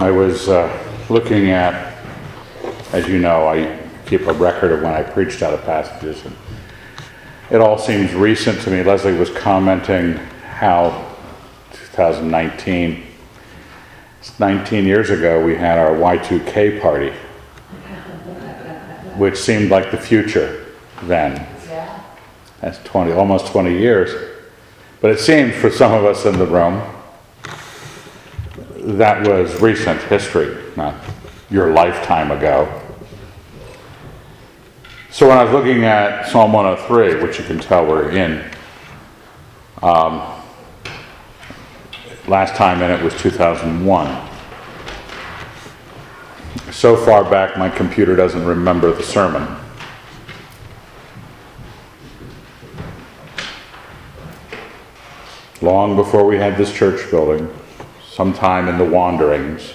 I was uh, looking at, as you know, I keep a record of when I preached out of passages. And it all seems recent to me. Leslie was commenting how 2019, 19 years ago, we had our Y2K party, which seemed like the future then. Yeah. That's 20, almost 20 years. But it seems for some of us in the room, that was recent history, not your lifetime ago. So when I was looking at Psalm 103, which you can tell we're in, um, last time in it was 2001. So far back, my computer doesn't remember the sermon. long before we had this church building, sometime in the wanderings.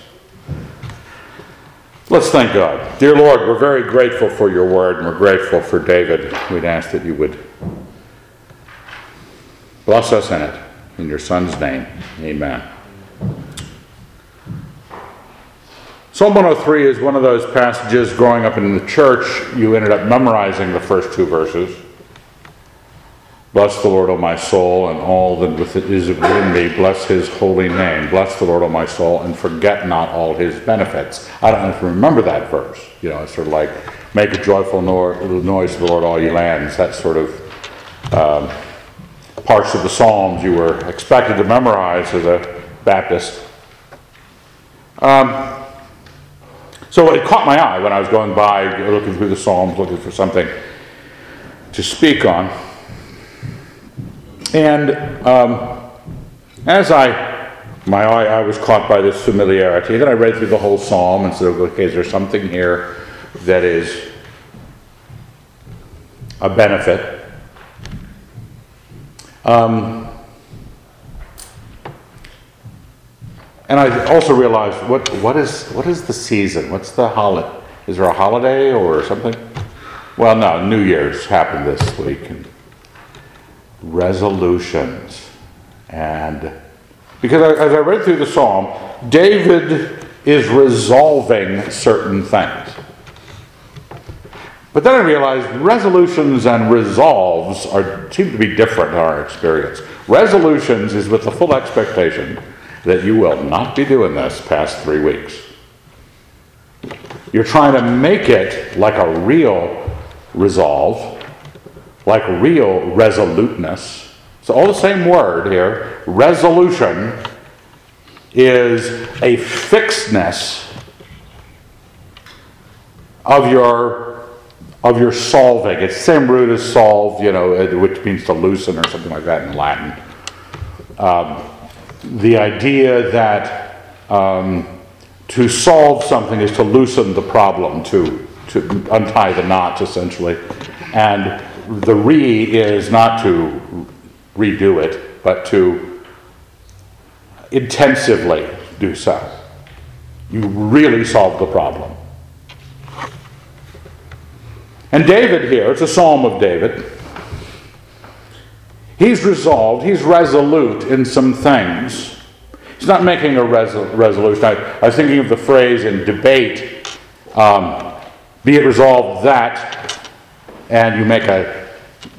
Let's thank God. Dear Lord, we're very grateful for your word and we're grateful for David. We'd ask that you would bless us in it. In your son's name, amen. Psalm 103 is one of those passages growing up in the church, you ended up memorizing the first two verses. Bless the Lord, O my soul, and all that is within me. Bless his holy name. Bless the Lord, O my soul, and forget not all his benefits. I don't know if you remember that verse. You know, it's sort of like, make a joyful noise to the Lord, all ye lands. That sort of um, parts of the Psalms you were expected to memorize as a Baptist. Um, so it caught my eye when I was going by, looking through the Psalms, looking for something to speak on. And um, as I, my eye, I was caught by this familiarity. Then I read through the whole psalm and said, okay, is there something here that is a benefit? Um, and I also realized what, what is what is the season? What's the holiday? Is there a holiday or something? Well, no, New Year's happened this week. And, resolutions. And because as I read through the psalm, David is resolving certain things. But then I realized resolutions and resolves are, seem to be different in our experience. Resolutions is with the full expectation that you will not be doing this past three weeks. You're trying to make it like a real resolve like real resoluteness. So, all the same word here. Resolution is a fixedness of your of your solving. It's the same root as solve, you know, which means to loosen or something like that in Latin. Um, the idea that um, to solve something is to loosen the problem, to to untie the knots, essentially, and the re is not to redo it, but to intensively do so. You really solve the problem. And David here, it's a psalm of David. He's resolved, he's resolute in some things. He's not making a resol- resolution. I, I, was thinking of the phrase in debate um, be it resolved that and you make a,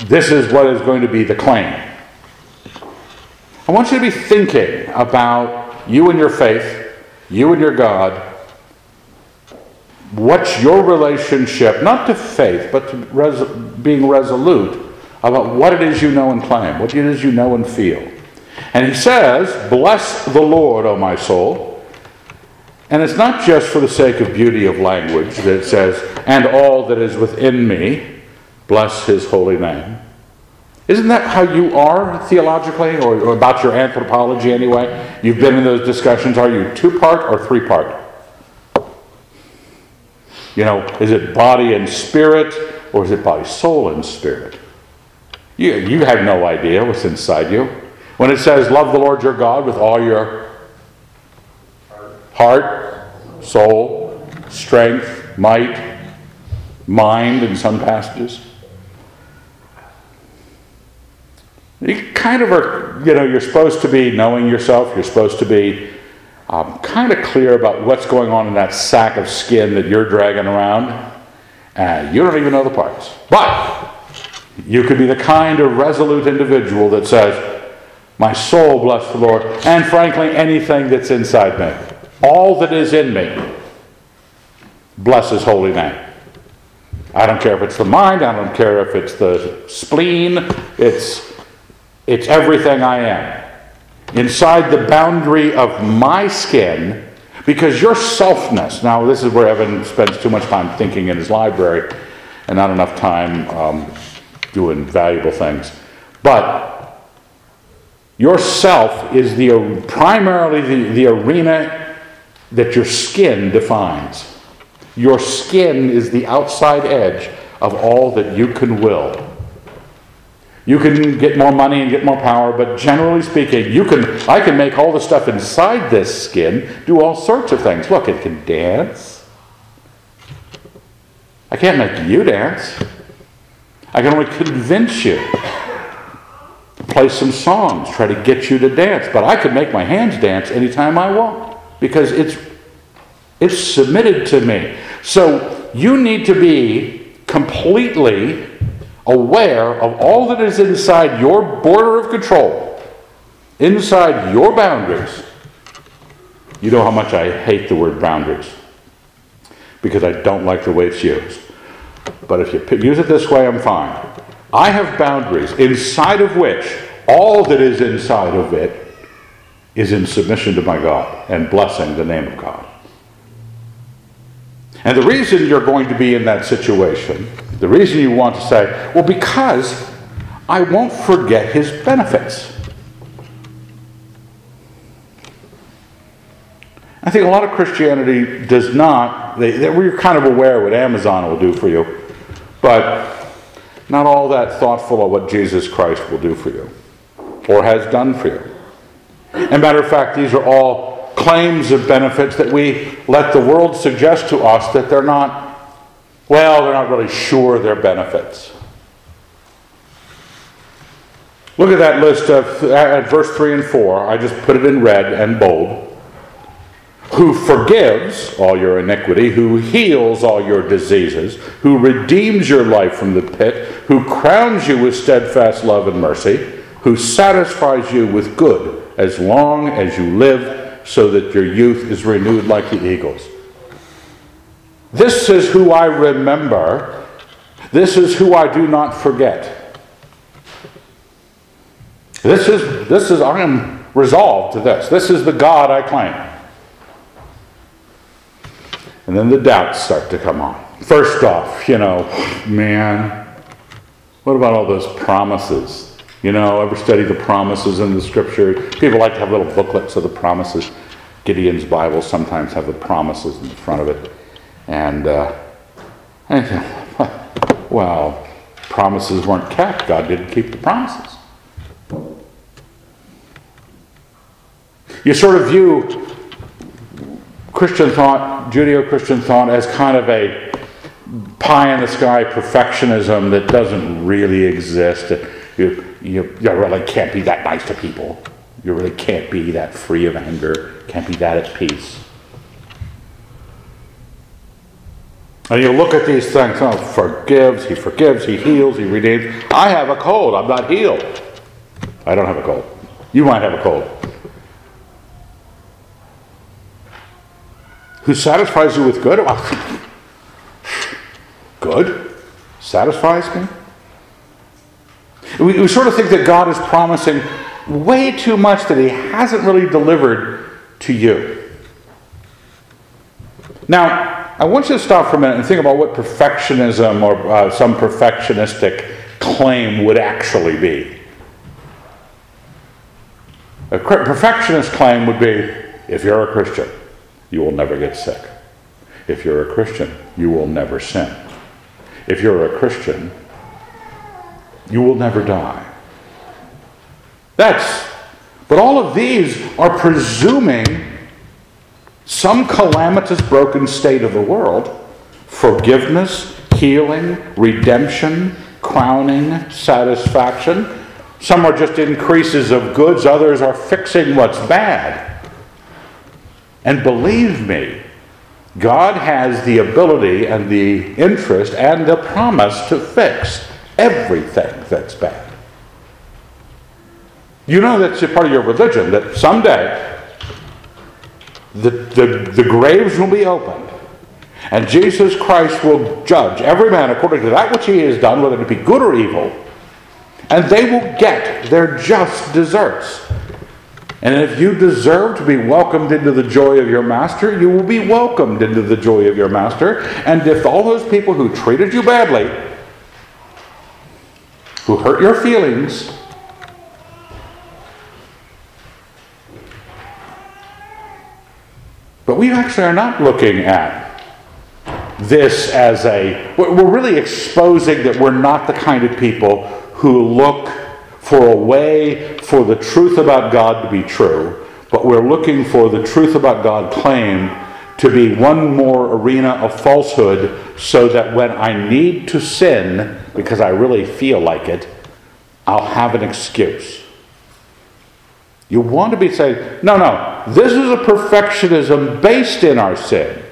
this is what is going to be the claim. I want you to be thinking about you and your faith, you and your God. What's your relationship, not to faith, but to res- being resolute about what it is you know and claim, what it is you know and feel. And he says, Bless the Lord, O my soul. And it's not just for the sake of beauty of language that it says, and all that is within me. Bless his holy name. Isn't that how you are theologically, or, or about your anthropology anyway? You've been in those discussions. Are you two part or three part? You know, is it body and spirit, or is it body, soul, and spirit? You, you have no idea what's inside you. When it says, Love the Lord your God with all your heart, soul, strength, might, mind, in some passages, You kind of are, you know, you're supposed to be knowing yourself, you're supposed to be I'm kind of clear about what's going on in that sack of skin that you're dragging around, and you don't even know the parts. But you could be the kind of resolute individual that says, My soul bless the Lord, and frankly, anything that's inside me, all that is in me, bless his holy name. I don't care if it's the mind, I don't care if it's the spleen, it's, it's everything I am inside the boundary of my skin because your selfness. Now, this is where Evan spends too much time thinking in his library and not enough time um, doing valuable things. But your self is the primarily the, the arena that your skin defines. Your skin is the outside edge of all that you can will. You can get more money and get more power, but generally speaking, you can I can make all the stuff inside this skin do all sorts of things. Look, it can dance. I can't make you dance. I can only convince you. Play some songs, try to get you to dance, but I can make my hands dance anytime I want because it's it's submitted to me. So you need to be completely aware of all that is inside your border of control, inside your boundaries. You know how much I hate the word boundaries because I don't like the way it's used. But if you use it this way, I'm fine. I have boundaries inside of which all that is inside of it is in submission to my God and blessing the name of God. And the reason you're going to be in that situation the reason you want to say, well, because I won't forget his benefits. I think a lot of Christianity does not, they, they, we're kind of aware what Amazon will do for you, but not all that thoughtful of what Jesus Christ will do for you or has done for you. And matter of fact, these are all claims of benefits that we let the world suggest to us that they're not well, they're not really sure their benefits. Look at that list of at verse 3 and 4. I just put it in red and bold. Who forgives all your iniquity, who heals all your diseases, who redeems your life from the pit, who crowns you with steadfast love and mercy, who satisfies you with good as long as you live, so that your youth is renewed like the eagles. This is who I remember. This is who I do not forget. This is, this is, I am resolved to this. This is the God I claim. And then the doubts start to come on. First off, you know, man, what about all those promises? You know, ever study the promises in the scripture? People like to have little booklets of the promises. Gideon's Bible sometimes have the promises in the front of it. And, uh, well, promises weren't kept. God didn't keep the promises. You sort of view Christian thought, Judeo Christian thought, as kind of a pie in the sky perfectionism that doesn't really exist. You, you, you really can't be that nice to people. You really can't be that free of anger, can't be that at peace. And you look at these things, oh, forgives, he forgives, he heals, he redeems. I have a cold, I'm not healed. I don't have a cold. You might have a cold. Who satisfies you with good? good? Satisfies me? We, we sort of think that God is promising way too much that he hasn't really delivered to you. Now, I want you to stop for a minute and think about what perfectionism or uh, some perfectionistic claim would actually be. A perfectionist claim would be if you're a Christian, you will never get sick. If you're a Christian, you will never sin. If you're a Christian, you will never die. That's, but all of these are presuming some calamitous broken state of the world, forgiveness, healing, redemption, crowning, satisfaction. Some are just increases of goods, others are fixing what's bad. And believe me, God has the ability and the interest and the promise to fix everything that's bad. You know that's a part of your religion, that someday the, the, the graves will be opened, and Jesus Christ will judge every man according to that which he has done, whether it be good or evil, and they will get their just deserts. And if you deserve to be welcomed into the joy of your master, you will be welcomed into the joy of your master. And if all those people who treated you badly, who hurt your feelings, but we actually are not looking at this as a, we're really exposing that we're not the kind of people who look for a way for the truth about God to be true, but we're looking for the truth about God claimed to be one more arena of falsehood so that when I need to sin, because I really feel like it, I'll have an excuse. You want to be saying, no, no, this is a perfectionism based in our sin.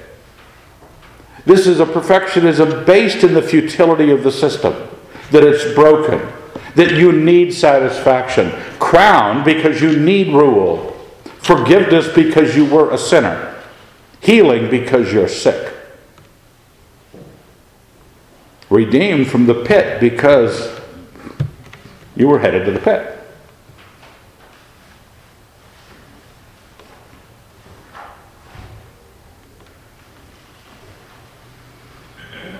This is a perfectionism based in the futility of the system, that it's broken that you need satisfaction, crown because you need rule, forgiveness because you were a sinner, healing because you're sick, redeemed from the pit because you were headed to the pit.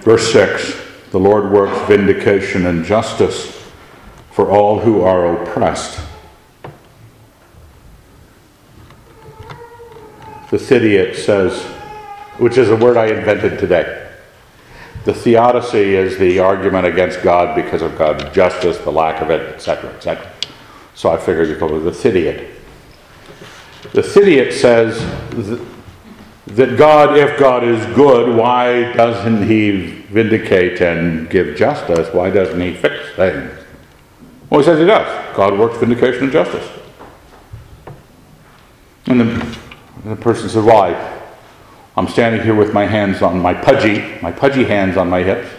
Verse 6 The Lord works vindication and justice for all who are oppressed. The Thutydides says, which is a word I invented today. The theodicy is the argument against God because of God's justice, the lack of it, etc., etc. So I figured you call it the Thutydides. The Thutydides says that God, if God is good, why doesn't he vindicate and give justice? Why doesn't he fix things? Well, he says he does. God works vindication and justice. And the, the person says, Why? I'm standing here with my hands on my pudgy, my pudgy hands on my hips,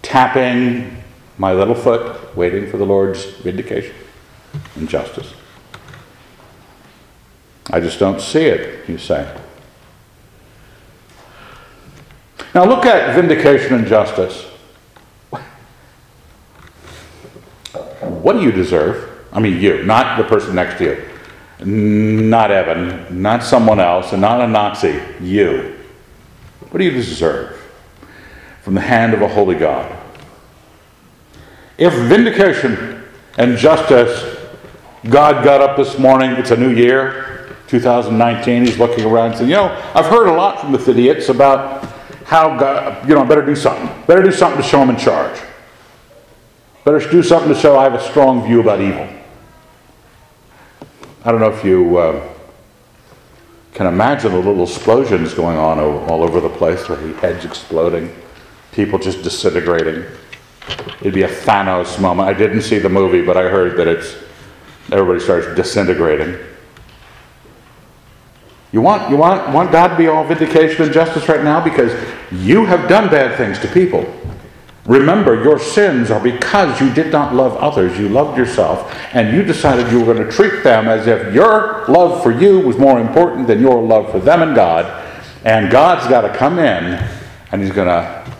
tapping my little foot, waiting for the Lord's vindication and justice. I just don't see it, you say. Now look at vindication and justice. What do you deserve? I mean, you, not the person next to you. Not Evan, not someone else, and not a Nazi. You. What do you deserve from the hand of a holy God? If vindication and justice, God got up this morning, it's a new year, 2019, he's looking around and saying, You know, I've heard a lot from the Thutydides about how God, you know, I better do something. Better do something to show him in charge. Better do something to show I have a strong view about evil. I don't know if you uh, can imagine the little explosions going on all over the place, where heads exploding, people just disintegrating. It'd be a Thanos moment. I didn't see the movie, but I heard that it's everybody starts disintegrating. You want, you want, want God to be all vindication and justice right now because you have done bad things to people. Remember, your sins are because you did not love others. You loved yourself, and you decided you were going to treat them as if your love for you was more important than your love for them and God. And God's got to come in, and He's going to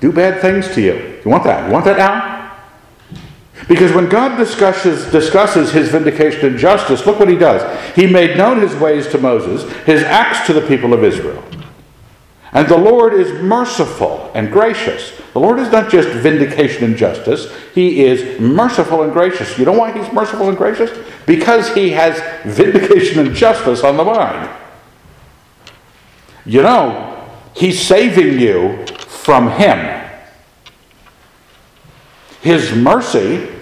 do bad things to you. You want that? You want that now? Because when God discusses, discusses his vindication and justice, look what he does. He made known his ways to Moses, his acts to the people of Israel. And the Lord is merciful and gracious. The Lord is not just vindication and justice, He is merciful and gracious. You know why He's merciful and gracious? Because He has vindication and justice on the mind. You know, He's saving you from Him. His mercy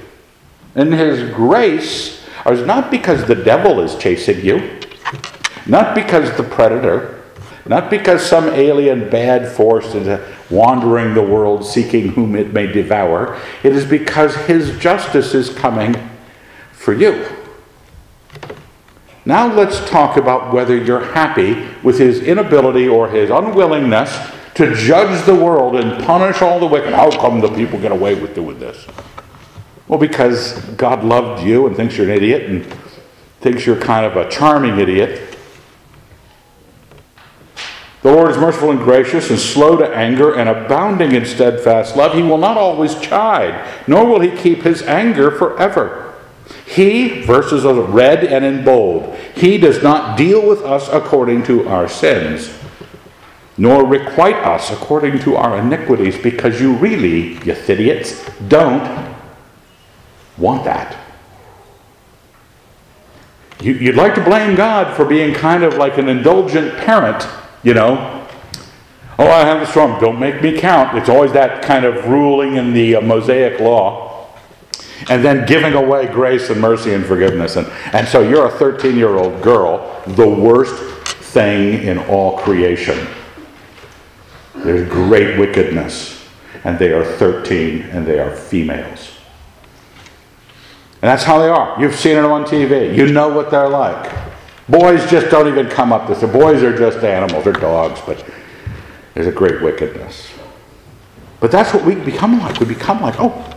and His grace is not because the devil is chasing you, not because the predator not because some alien bad force is wandering the world seeking whom it may devour. It is because his justice is coming for you. Now let's talk about whether you're happy with his inability or his unwillingness to judge the world and punish all the wicked. How come the people get away with doing this? Well, because God loved you and thinks you're an idiot and thinks you're kind of a charming idiot. The Lord is merciful and gracious and slow to anger and abounding in steadfast love. He will not always chide, nor will he keep his anger forever. He, verses are red and in bold, he does not deal with us according to our sins, nor requite us according to our iniquities, because you really, you idiots, don't want that. You, would like to blame God for being kind of like an indulgent parent, you know. Oh, I have a storm. Don't make me count. It's always that kind of ruling in the uh, Mosaic law and then giving away grace and mercy and forgiveness. And, and so you're a 13 year old girl, the worst thing in all creation. There's great wickedness, and they are 13 and they are females. And that's how they are. You've seen it on TV. You know what they're like. Boys just don't even come up with The Boys are just animals, they're dogs, but there's a great wickedness. But that's what we become like. We become like, oh,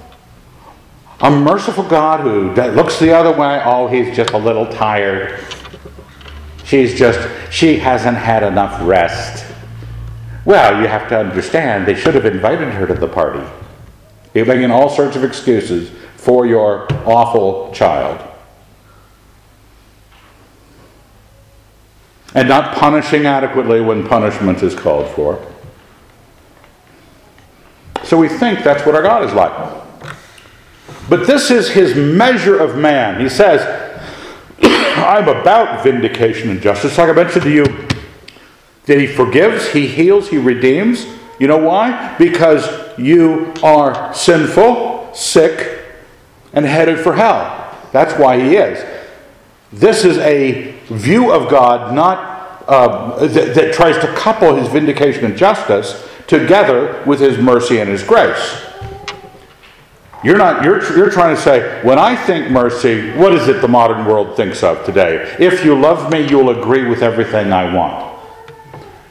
a merciful God who looks the other way, oh, he's just a little tired. She's just, she hasn't had enough rest. Well, you have to understand, they should have invited her to the party. They're making all sorts of excuses for your awful child. And not punishing adequately when punishment is called for. So we think that's what our God is like. But this is his measure of man. He says, I'm about vindication and justice. Like I mentioned to you, that he forgives, he heals, he redeems. You know why? Because you are sinful, sick, and headed for hell. That's why he is. This is a view of God not uh, that, that tries to couple his vindication and justice together with his mercy and his grace. You're not you're you're trying to say when I think mercy, what is it the modern world thinks of today? If you love me, you'll agree with everything I want.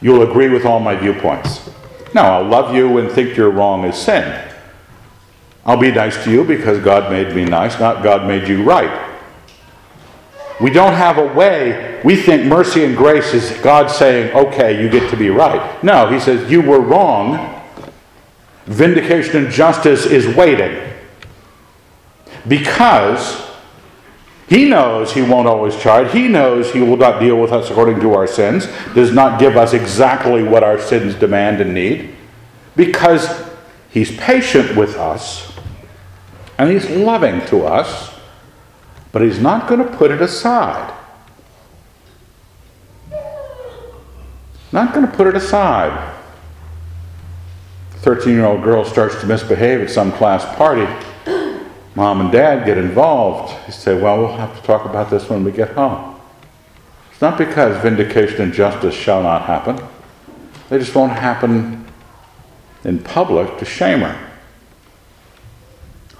You'll agree with all my viewpoints. No, I'll love you and think you're wrong is sin. I'll be nice to you because God made me nice, not God made you right. We don't have a way, we think mercy and grace is God saying, okay, you get to be right. No, He says, you were wrong. Vindication and justice is waiting because he knows he won't always chide. He knows he will not deal with us according to our sins, does not give us exactly what our sins demand and need, because he's patient with us and he's loving to us, but he's not going to put it aside. Not going to put it aside. 13 year old girl starts to misbehave at some class party mom and dad get involved, you say, well, we'll have to talk about this when we get home. It's not because vindication and justice shall not happen, they just won't happen in public to shame her.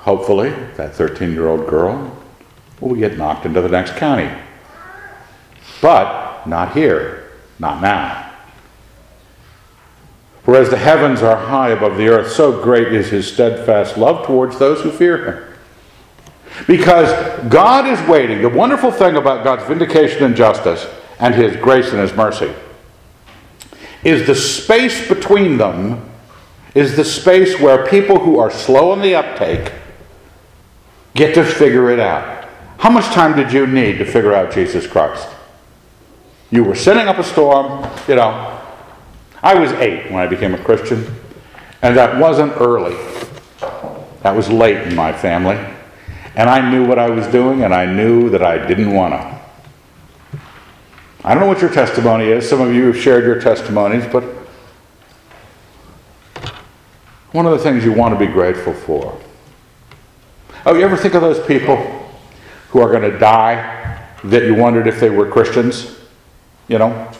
Hopefully, that 13 year old girl will get knocked into the next county. But not here, not now. For as the heavens are high above the earth, so great is his steadfast love towards those who fear him. Because God is waiting. The wonderful thing about God's vindication and justice and His grace and His mercy is the space between them is the space where people who are slow in the uptake get to figure it out. How much time did you need to figure out Jesus Christ? You were setting up a storm, you know. I was eight when I became a Christian, and that wasn't early. That was late in my family. And I knew what I was doing, and I knew that I didn't want to. I don't know what your testimony is. Some of you have shared your testimonies, but one of the things you want to be grateful for. Oh, you ever think of those people who are going to die that you wondered if they were Christians? You know?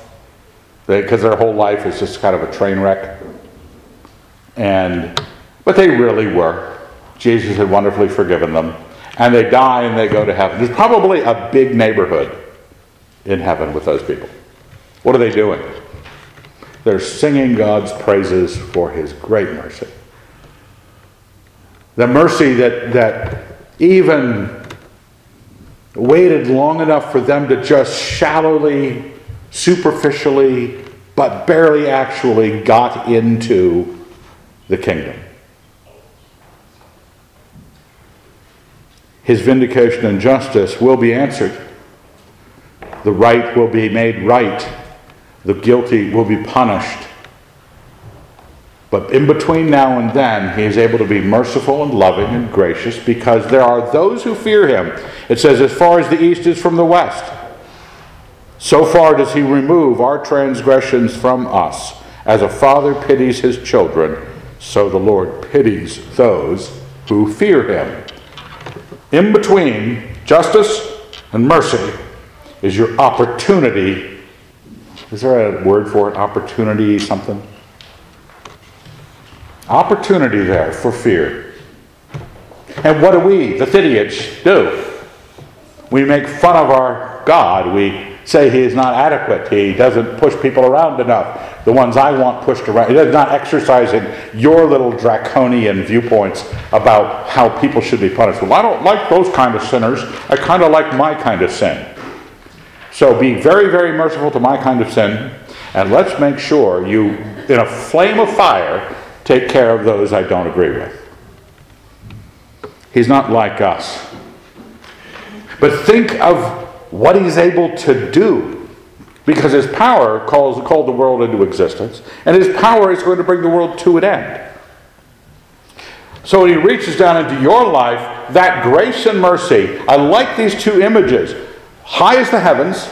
Because their whole life is just kind of a train wreck. And, but they really were. Jesus had wonderfully forgiven them and they die and they go to heaven. There's probably a big neighborhood in heaven with those people. What are they doing? They're singing God's praises for his great mercy. The mercy that, that even waited long enough for them to just shallowly, superficially, but barely actually got into the kingdom. His vindication and justice will be answered. The right will be made right. The guilty will be punished. But in between now and then, he is able to be merciful and loving and gracious because there are those who fear him. It says, as far as the east is from the west, so far does he remove our transgressions from us. As a father pities his children, so the Lord pities those who fear him. In between justice and mercy is your opportunity. Is there a word for it? Opportunity, something? Opportunity there for fear. And what do we, the Thittiites, do? We make fun of our God. We say he is not adequate. He doesn't push people around enough. The ones I want pushed around. He's not exercising your little draconian viewpoints about how people should be punished. Well, I don't like those kind of sinners. I kind of like my kind of sin. So be very, very merciful to my kind of sin, and let's make sure you, in a flame of fire, take care of those I don't agree with. He's not like us. But think of what he's able to do. Because his power calls, called the world into existence, and his power is going to bring the world to an end. So when he reaches down into your life, that grace and mercy, I like these two images. High as the heavens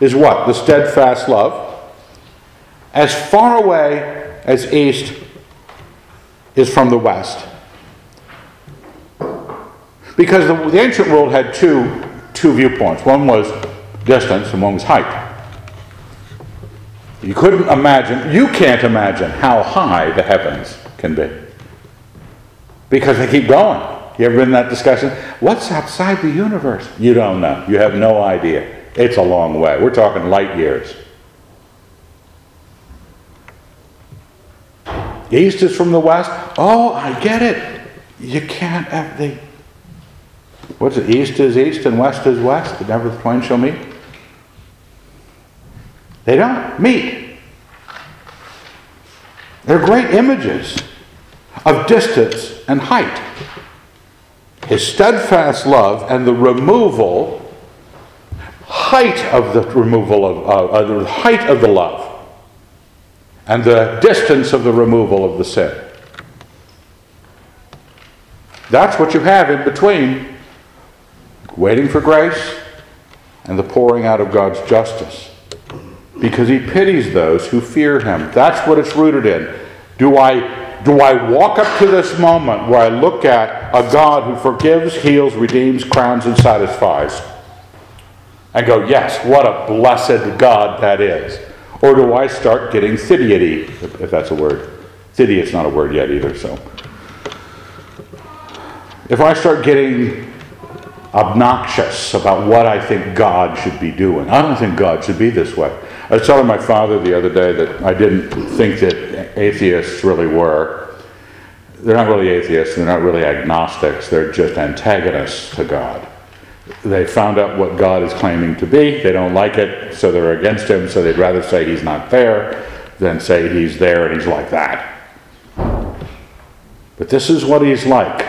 is what? The steadfast love. As far away as east is from the west. Because the, the ancient world had two, two viewpoints one was distance and one was height. You couldn't imagine, you can't imagine how high the heavens can be. Because they keep going. You ever been in that discussion? What's outside the universe? You don't know. You have no idea. It's a long way. We're talking light years. East is from the west. Oh, I get it. You can't have the. What's it? East is east and west is west. The never the twain shall meet. They don't meet. They're great images of distance and height. His steadfast love and the removal, height of the removal of, uh, uh, the height of the love and the distance of the removal of the sin. That's what you have in between waiting for grace and the pouring out of God's justice. Because he pities those who fear him. That's what it's rooted in. Do I, do I walk up to this moment where I look at a God who forgives, heals, redeems, crowns, and satisfies? And go, yes, what a blessed God that is. Or do I start getting Thittiety, if that's a word? Thittiet's not a word yet either, so. If I start getting obnoxious about what I think God should be doing, I don't think God should be this way. I was telling my father the other day that I didn't think that atheists really were. They're not really atheists, they're not really agnostics, they're just antagonists to God they found out what God is claiming to be. They don't like it, so they're against him, so they'd rather say he's not there than say he's there and he's like that. But this is what he's like.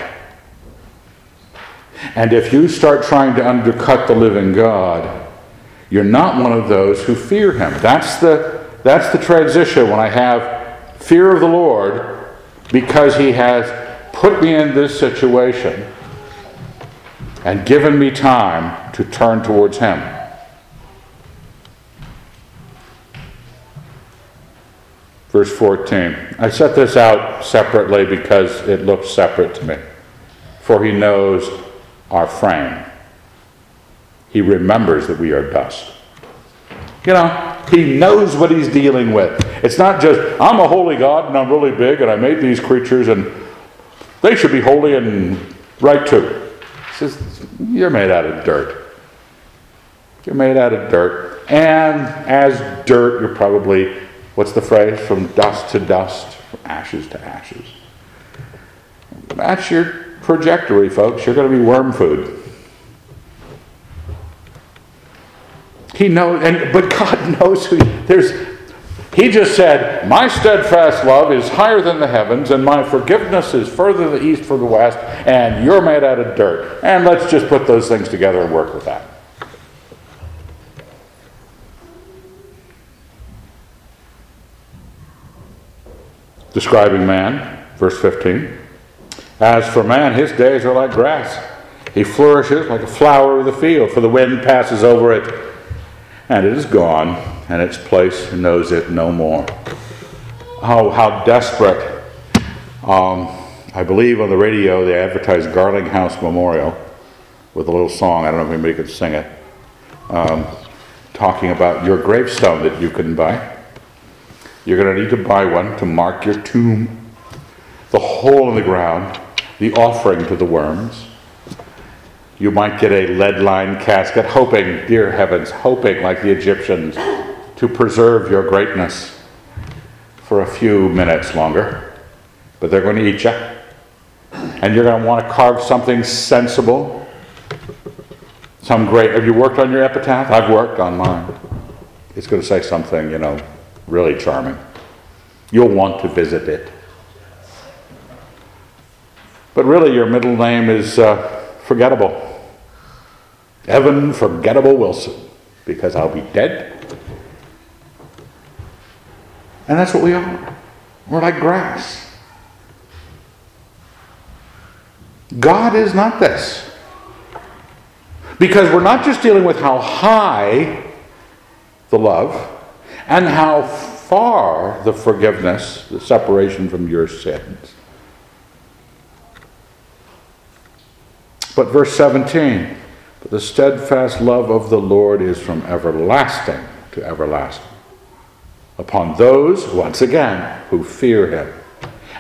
And if you start trying to undercut the living God, you're not one of those who fear him. That's the, that's the transition when I have fear of the Lord because he has put me in this situation and given me time to turn towards Him. Verse 14. I set this out separately because it looks separate to me. For He knows our frame, He remembers that we are dust. You know, He knows what He's dealing with. It's not just, I'm a holy God and I'm really big and I made these creatures and they should be holy and right too You're made out of dirt. You're made out of dirt. And as dirt, you're probably, what's the phrase? From dust to dust, from ashes to ashes. That's your trajectory, folks. You're going to be worm food. He knows, and but God knows who. There's, he just said, "My steadfast love is higher than the heavens, and my forgiveness is further the east from the west, and you're made out of dirt." And let's just put those things together and work with that. Describing man, verse 15. As for man, his days are like grass. He flourishes like a flower of the field, for the wind passes over it and it is gone, and its place knows it no more. Oh, how desperate. Um, I believe on the radio they advertised Garling House Memorial with a little song. I don't know if anybody could sing it. Um, talking about your gravestone that you can buy. You're going to need to buy one to mark your tomb. The hole in the ground, the offering to the worms you might get a lead lined casket, hoping, dear heavens, hoping, like the Egyptians, to preserve your greatness for a few minutes longer. But they're going to eat you. And you're going to want to carve something sensible. Some great. Have you worked on your epitaph? I've worked on mine. It's going to say something, you know, really charming. You'll want to visit it. But really, your middle name is uh, forgettable. Evan Forgettable Wilson, because I'll be dead. And that's what we are. We're like grass. God is not this. Because we're not just dealing with how high the love and how far the forgiveness, the separation from your sins. But verse 17 but the steadfast love of the Lord is from everlasting to everlasting upon those, once again, who fear him,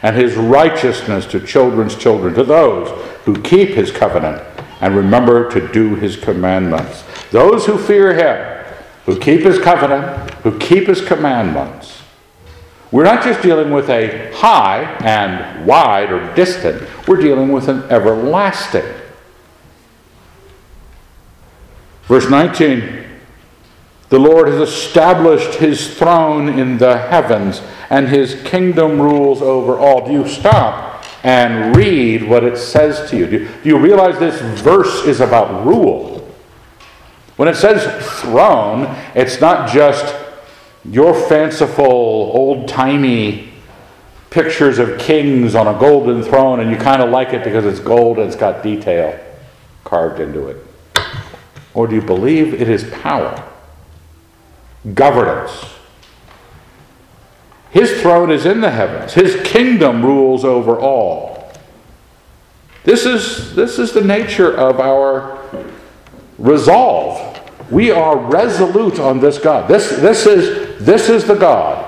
and his righteousness to children's children, to those who keep his covenant and remember to do his commandments. Those who fear him, who keep his covenant, who keep his commandments. We're not just dealing with a high and wide or distant, we're dealing with an everlasting Verse 19 The Lord has established his throne in the heavens, and his kingdom rules over all. Do you stop and read what it says to you? Do, do you realize this verse is about rule? When it says throne, it's not just your fanciful, old timey pictures of kings on a golden throne, and you kind of like it because it's gold and it's got detail carved into it. Or do you believe it is power, governance? His throne is in the heavens, His kingdom rules over all. This is, this is the nature of our resolve. We are resolute on this God. This, this, is, this is the God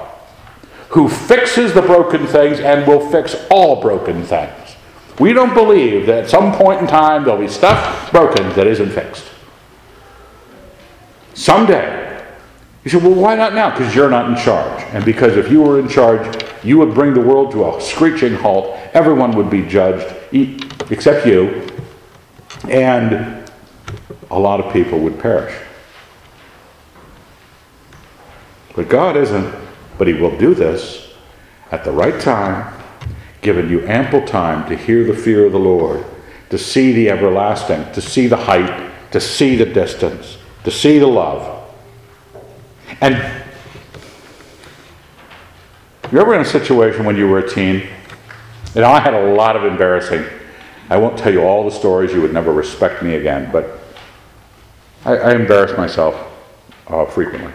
who fixes the broken things and will fix all broken things. We don't believe that at some point in time there'll be stuff broken that isn't fixed. Someday. You say, well, why not now? Because you're not in charge. And because if you were in charge, you would bring the world to a screeching halt. Everyone would be judged, except you. And a lot of people would perish. But God isn't. But He will do this at the right time, giving you ample time to hear the fear of the Lord, to see the everlasting, to see the height, to see the distance to see the love. And you're ever in a situation when you were a teen? Know, I had a lot of embarrassing. I won't tell you all the stories, you would never respect me again, but I, I embarrass myself uh, frequently.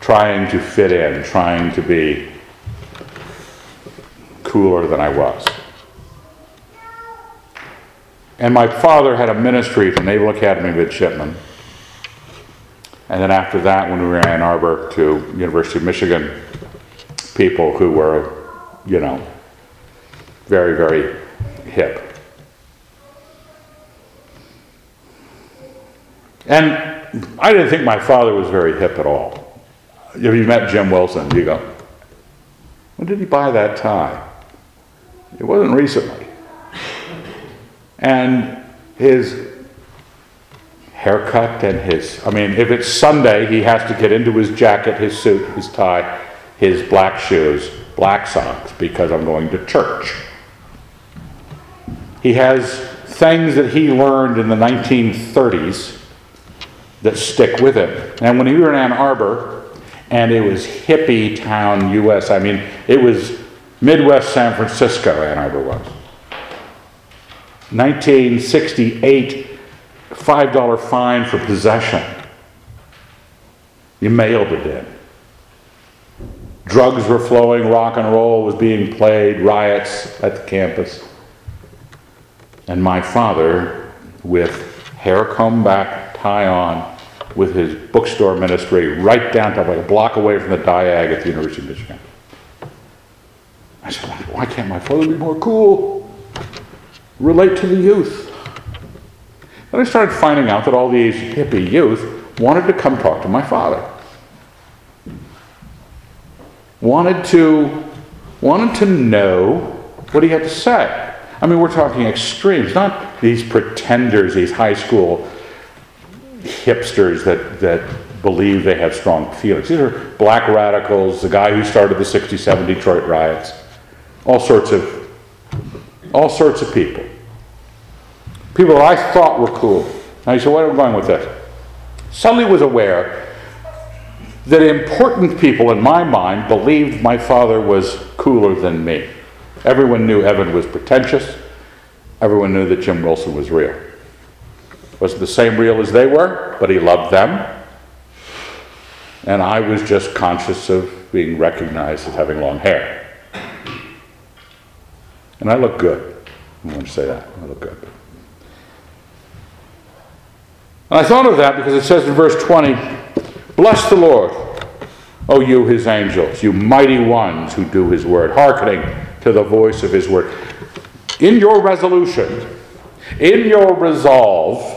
Trying to fit in, trying to be cooler than I was. And my father had a ministry at the Naval Academy Midshipmen. And then after that, when we were in Ann Arbor to University of Michigan, people who were, you know, very, very hip. And I didn't think my father was very hip at all. If you met Jim Wilson, you go, when did he buy that tie? It wasn't recently. And his haircut and his, I mean, if it's Sunday, he has to get into his jacket, his suit, his tie, his black shoes, black socks, because I'm going to church. He has things that he learned in the 1930s that stick with him. And when he was in Ann Arbor, and it was hippie town US, I mean, it was Midwest San Francisco, Ann Arbor was. 1968, $5 fine for possession. You mailed it in. Drugs were flowing, rock and roll was being played, riots at the campus. And my father, with hair combed back, tie on, with his bookstore ministry right down to like a block away from the Diag at the University of Michigan. I said, why can't my father be more cool? Relate to the youth. Then I started finding out that all these hippie youth wanted to come talk to my father. Wanted to, wanted to know what he had to say. I mean, we're talking extremes, not these pretenders, these high school hipsters that, that believe they have strong feelings. These are black radicals, the guy who started the 67 Detroit riots, all sorts of, all sorts of people. People I thought were cool. Now you say, where am I going with this? Suddenly was aware that important people in my mind believed my father was cooler than me. Everyone knew Evan was pretentious. Everyone knew that Jim Wilson was real. Wasn't the same real as they were, but he loved them. And I was just conscious of being recognized as having long hair. And I look good. I want to say that. I look good. And I thought of that because it says in verse 20, Bless the Lord, O you his angels, you mighty ones who do his word, hearkening to the voice of his word. In your resolution, in your resolve,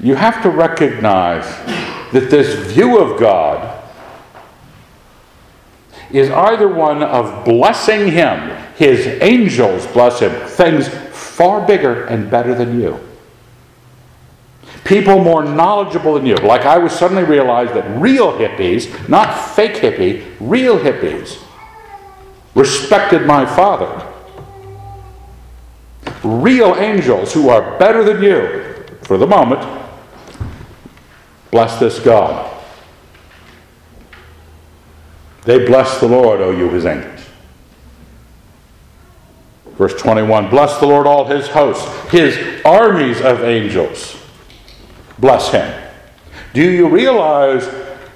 you have to recognize that this view of God is either one of blessing him, his angels bless him, things far bigger and better than you. People more knowledgeable than you. Like I was suddenly realized that real hippies, not fake hippie, real hippies, respected my father. Real angels who are better than you, for the moment, bless this God. They bless the Lord, O you his angels. Verse 21 Bless the Lord, all his hosts, his armies of angels. Bless him. Do you realize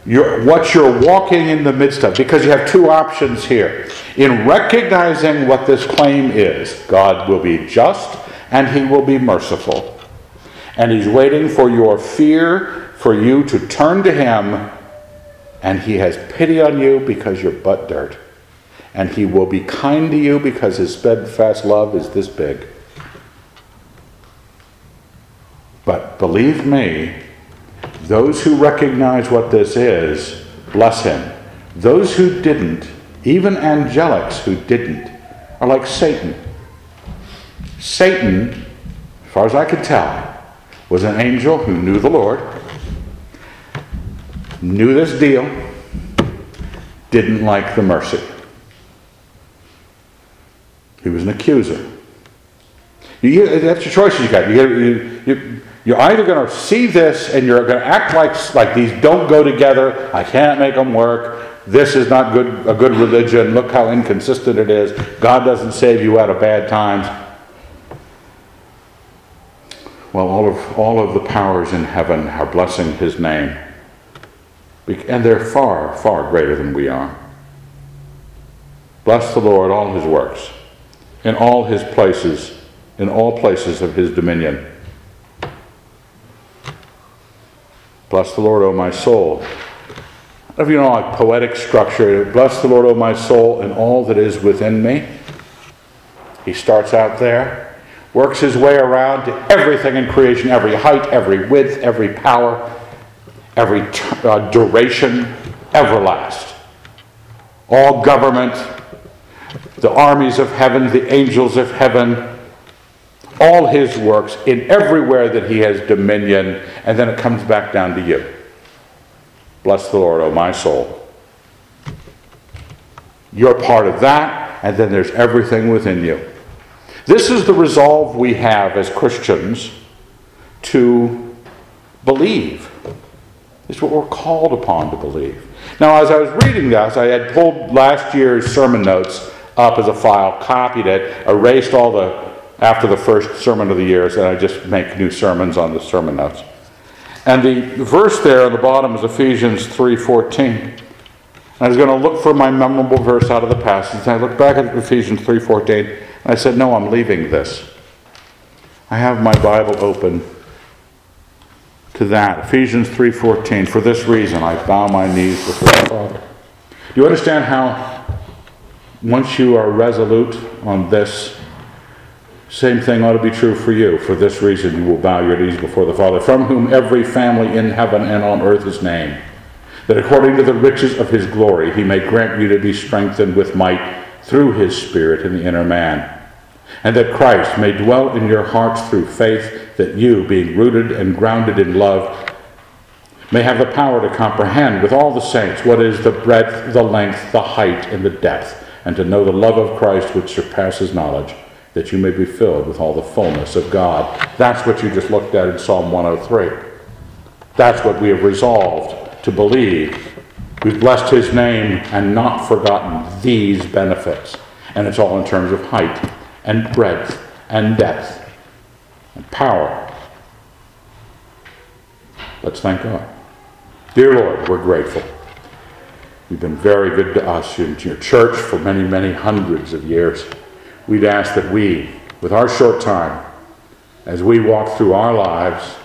you're, what you're walking in the midst of? Because you have two options here. In recognizing what this claim is, God will be just and he will be merciful. And he's waiting for your fear for you to turn to him, and he has pity on you because you're but dirt and he will be kind to you because his steadfast love is this big. But believe me, those who recognize what this is, bless him. Those who didn't, even angelics who didn't, are like Satan. Satan, as far as I could tell, was an angel who knew the Lord, knew this deal, didn't like the mercy. He was an accuser. You, that's your choices you got. You, you, you, you're either going to see this and you're going to act like, like these don't go together. I can't make them work. This is not good, a good religion. Look how inconsistent it is. God doesn't save you out of bad times. Well, all of, all of the powers in heaven are blessing his name. And they're far, far greater than we are. Bless the Lord, all his works in all his places, in all places of his dominion. Bless the Lord, O my soul. If you know like poetic structure, bless the Lord, O my soul, and all that is within me. He starts out there, works his way around to everything in creation every height, every width, every power, every uh, duration, everlast. All government, the armies of heaven, the angels of heaven, all his works in everywhere that he has dominion, and then it comes back down to you. Bless the Lord, O my soul. You're part of that, and then there's everything within you. This is the resolve we have as Christians to believe. It's what we're called upon to believe. Now, as I was reading this, I had pulled last year's sermon notes up as a file, copied it, erased all the after the first sermon of the years, and I just make new sermons on the sermon notes. And the verse there on the bottom is Ephesians 3:14. I was going to look for my memorable verse out of the passage. And I looked back at Ephesians 3:14, and I said, "No, I'm leaving this. I have my Bible open to that. Ephesians 3:14. For this reason, I bow my knees before the Father." Do you understand how once you are resolute on this same thing ought to be true for you. For this reason, you will bow your knees before the Father, from whom every family in heaven and on earth is named, that according to the riches of his glory, he may grant you to be strengthened with might through his Spirit in the inner man, and that Christ may dwell in your hearts through faith, that you, being rooted and grounded in love, may have the power to comprehend with all the saints what is the breadth, the length, the height, and the depth, and to know the love of Christ which surpasses knowledge that you may be filled with all the fullness of God. That's what you just looked at in Psalm 103. That's what we have resolved to believe. We've blessed his name and not forgotten these benefits. And it's all in terms of height and breadth and depth and power. Let's thank God. Dear Lord, we're grateful. You've been very good to us and to your church for many, many hundreds of years we'd ask that we, with our short time, as we walk through our lives,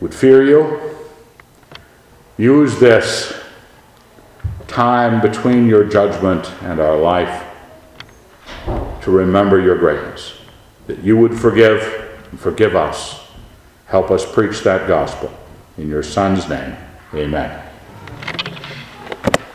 would fear you. Use this time between your judgment and our life to remember your greatness, that you would forgive and forgive us. Help us preach that gospel. In your Son's name, amen.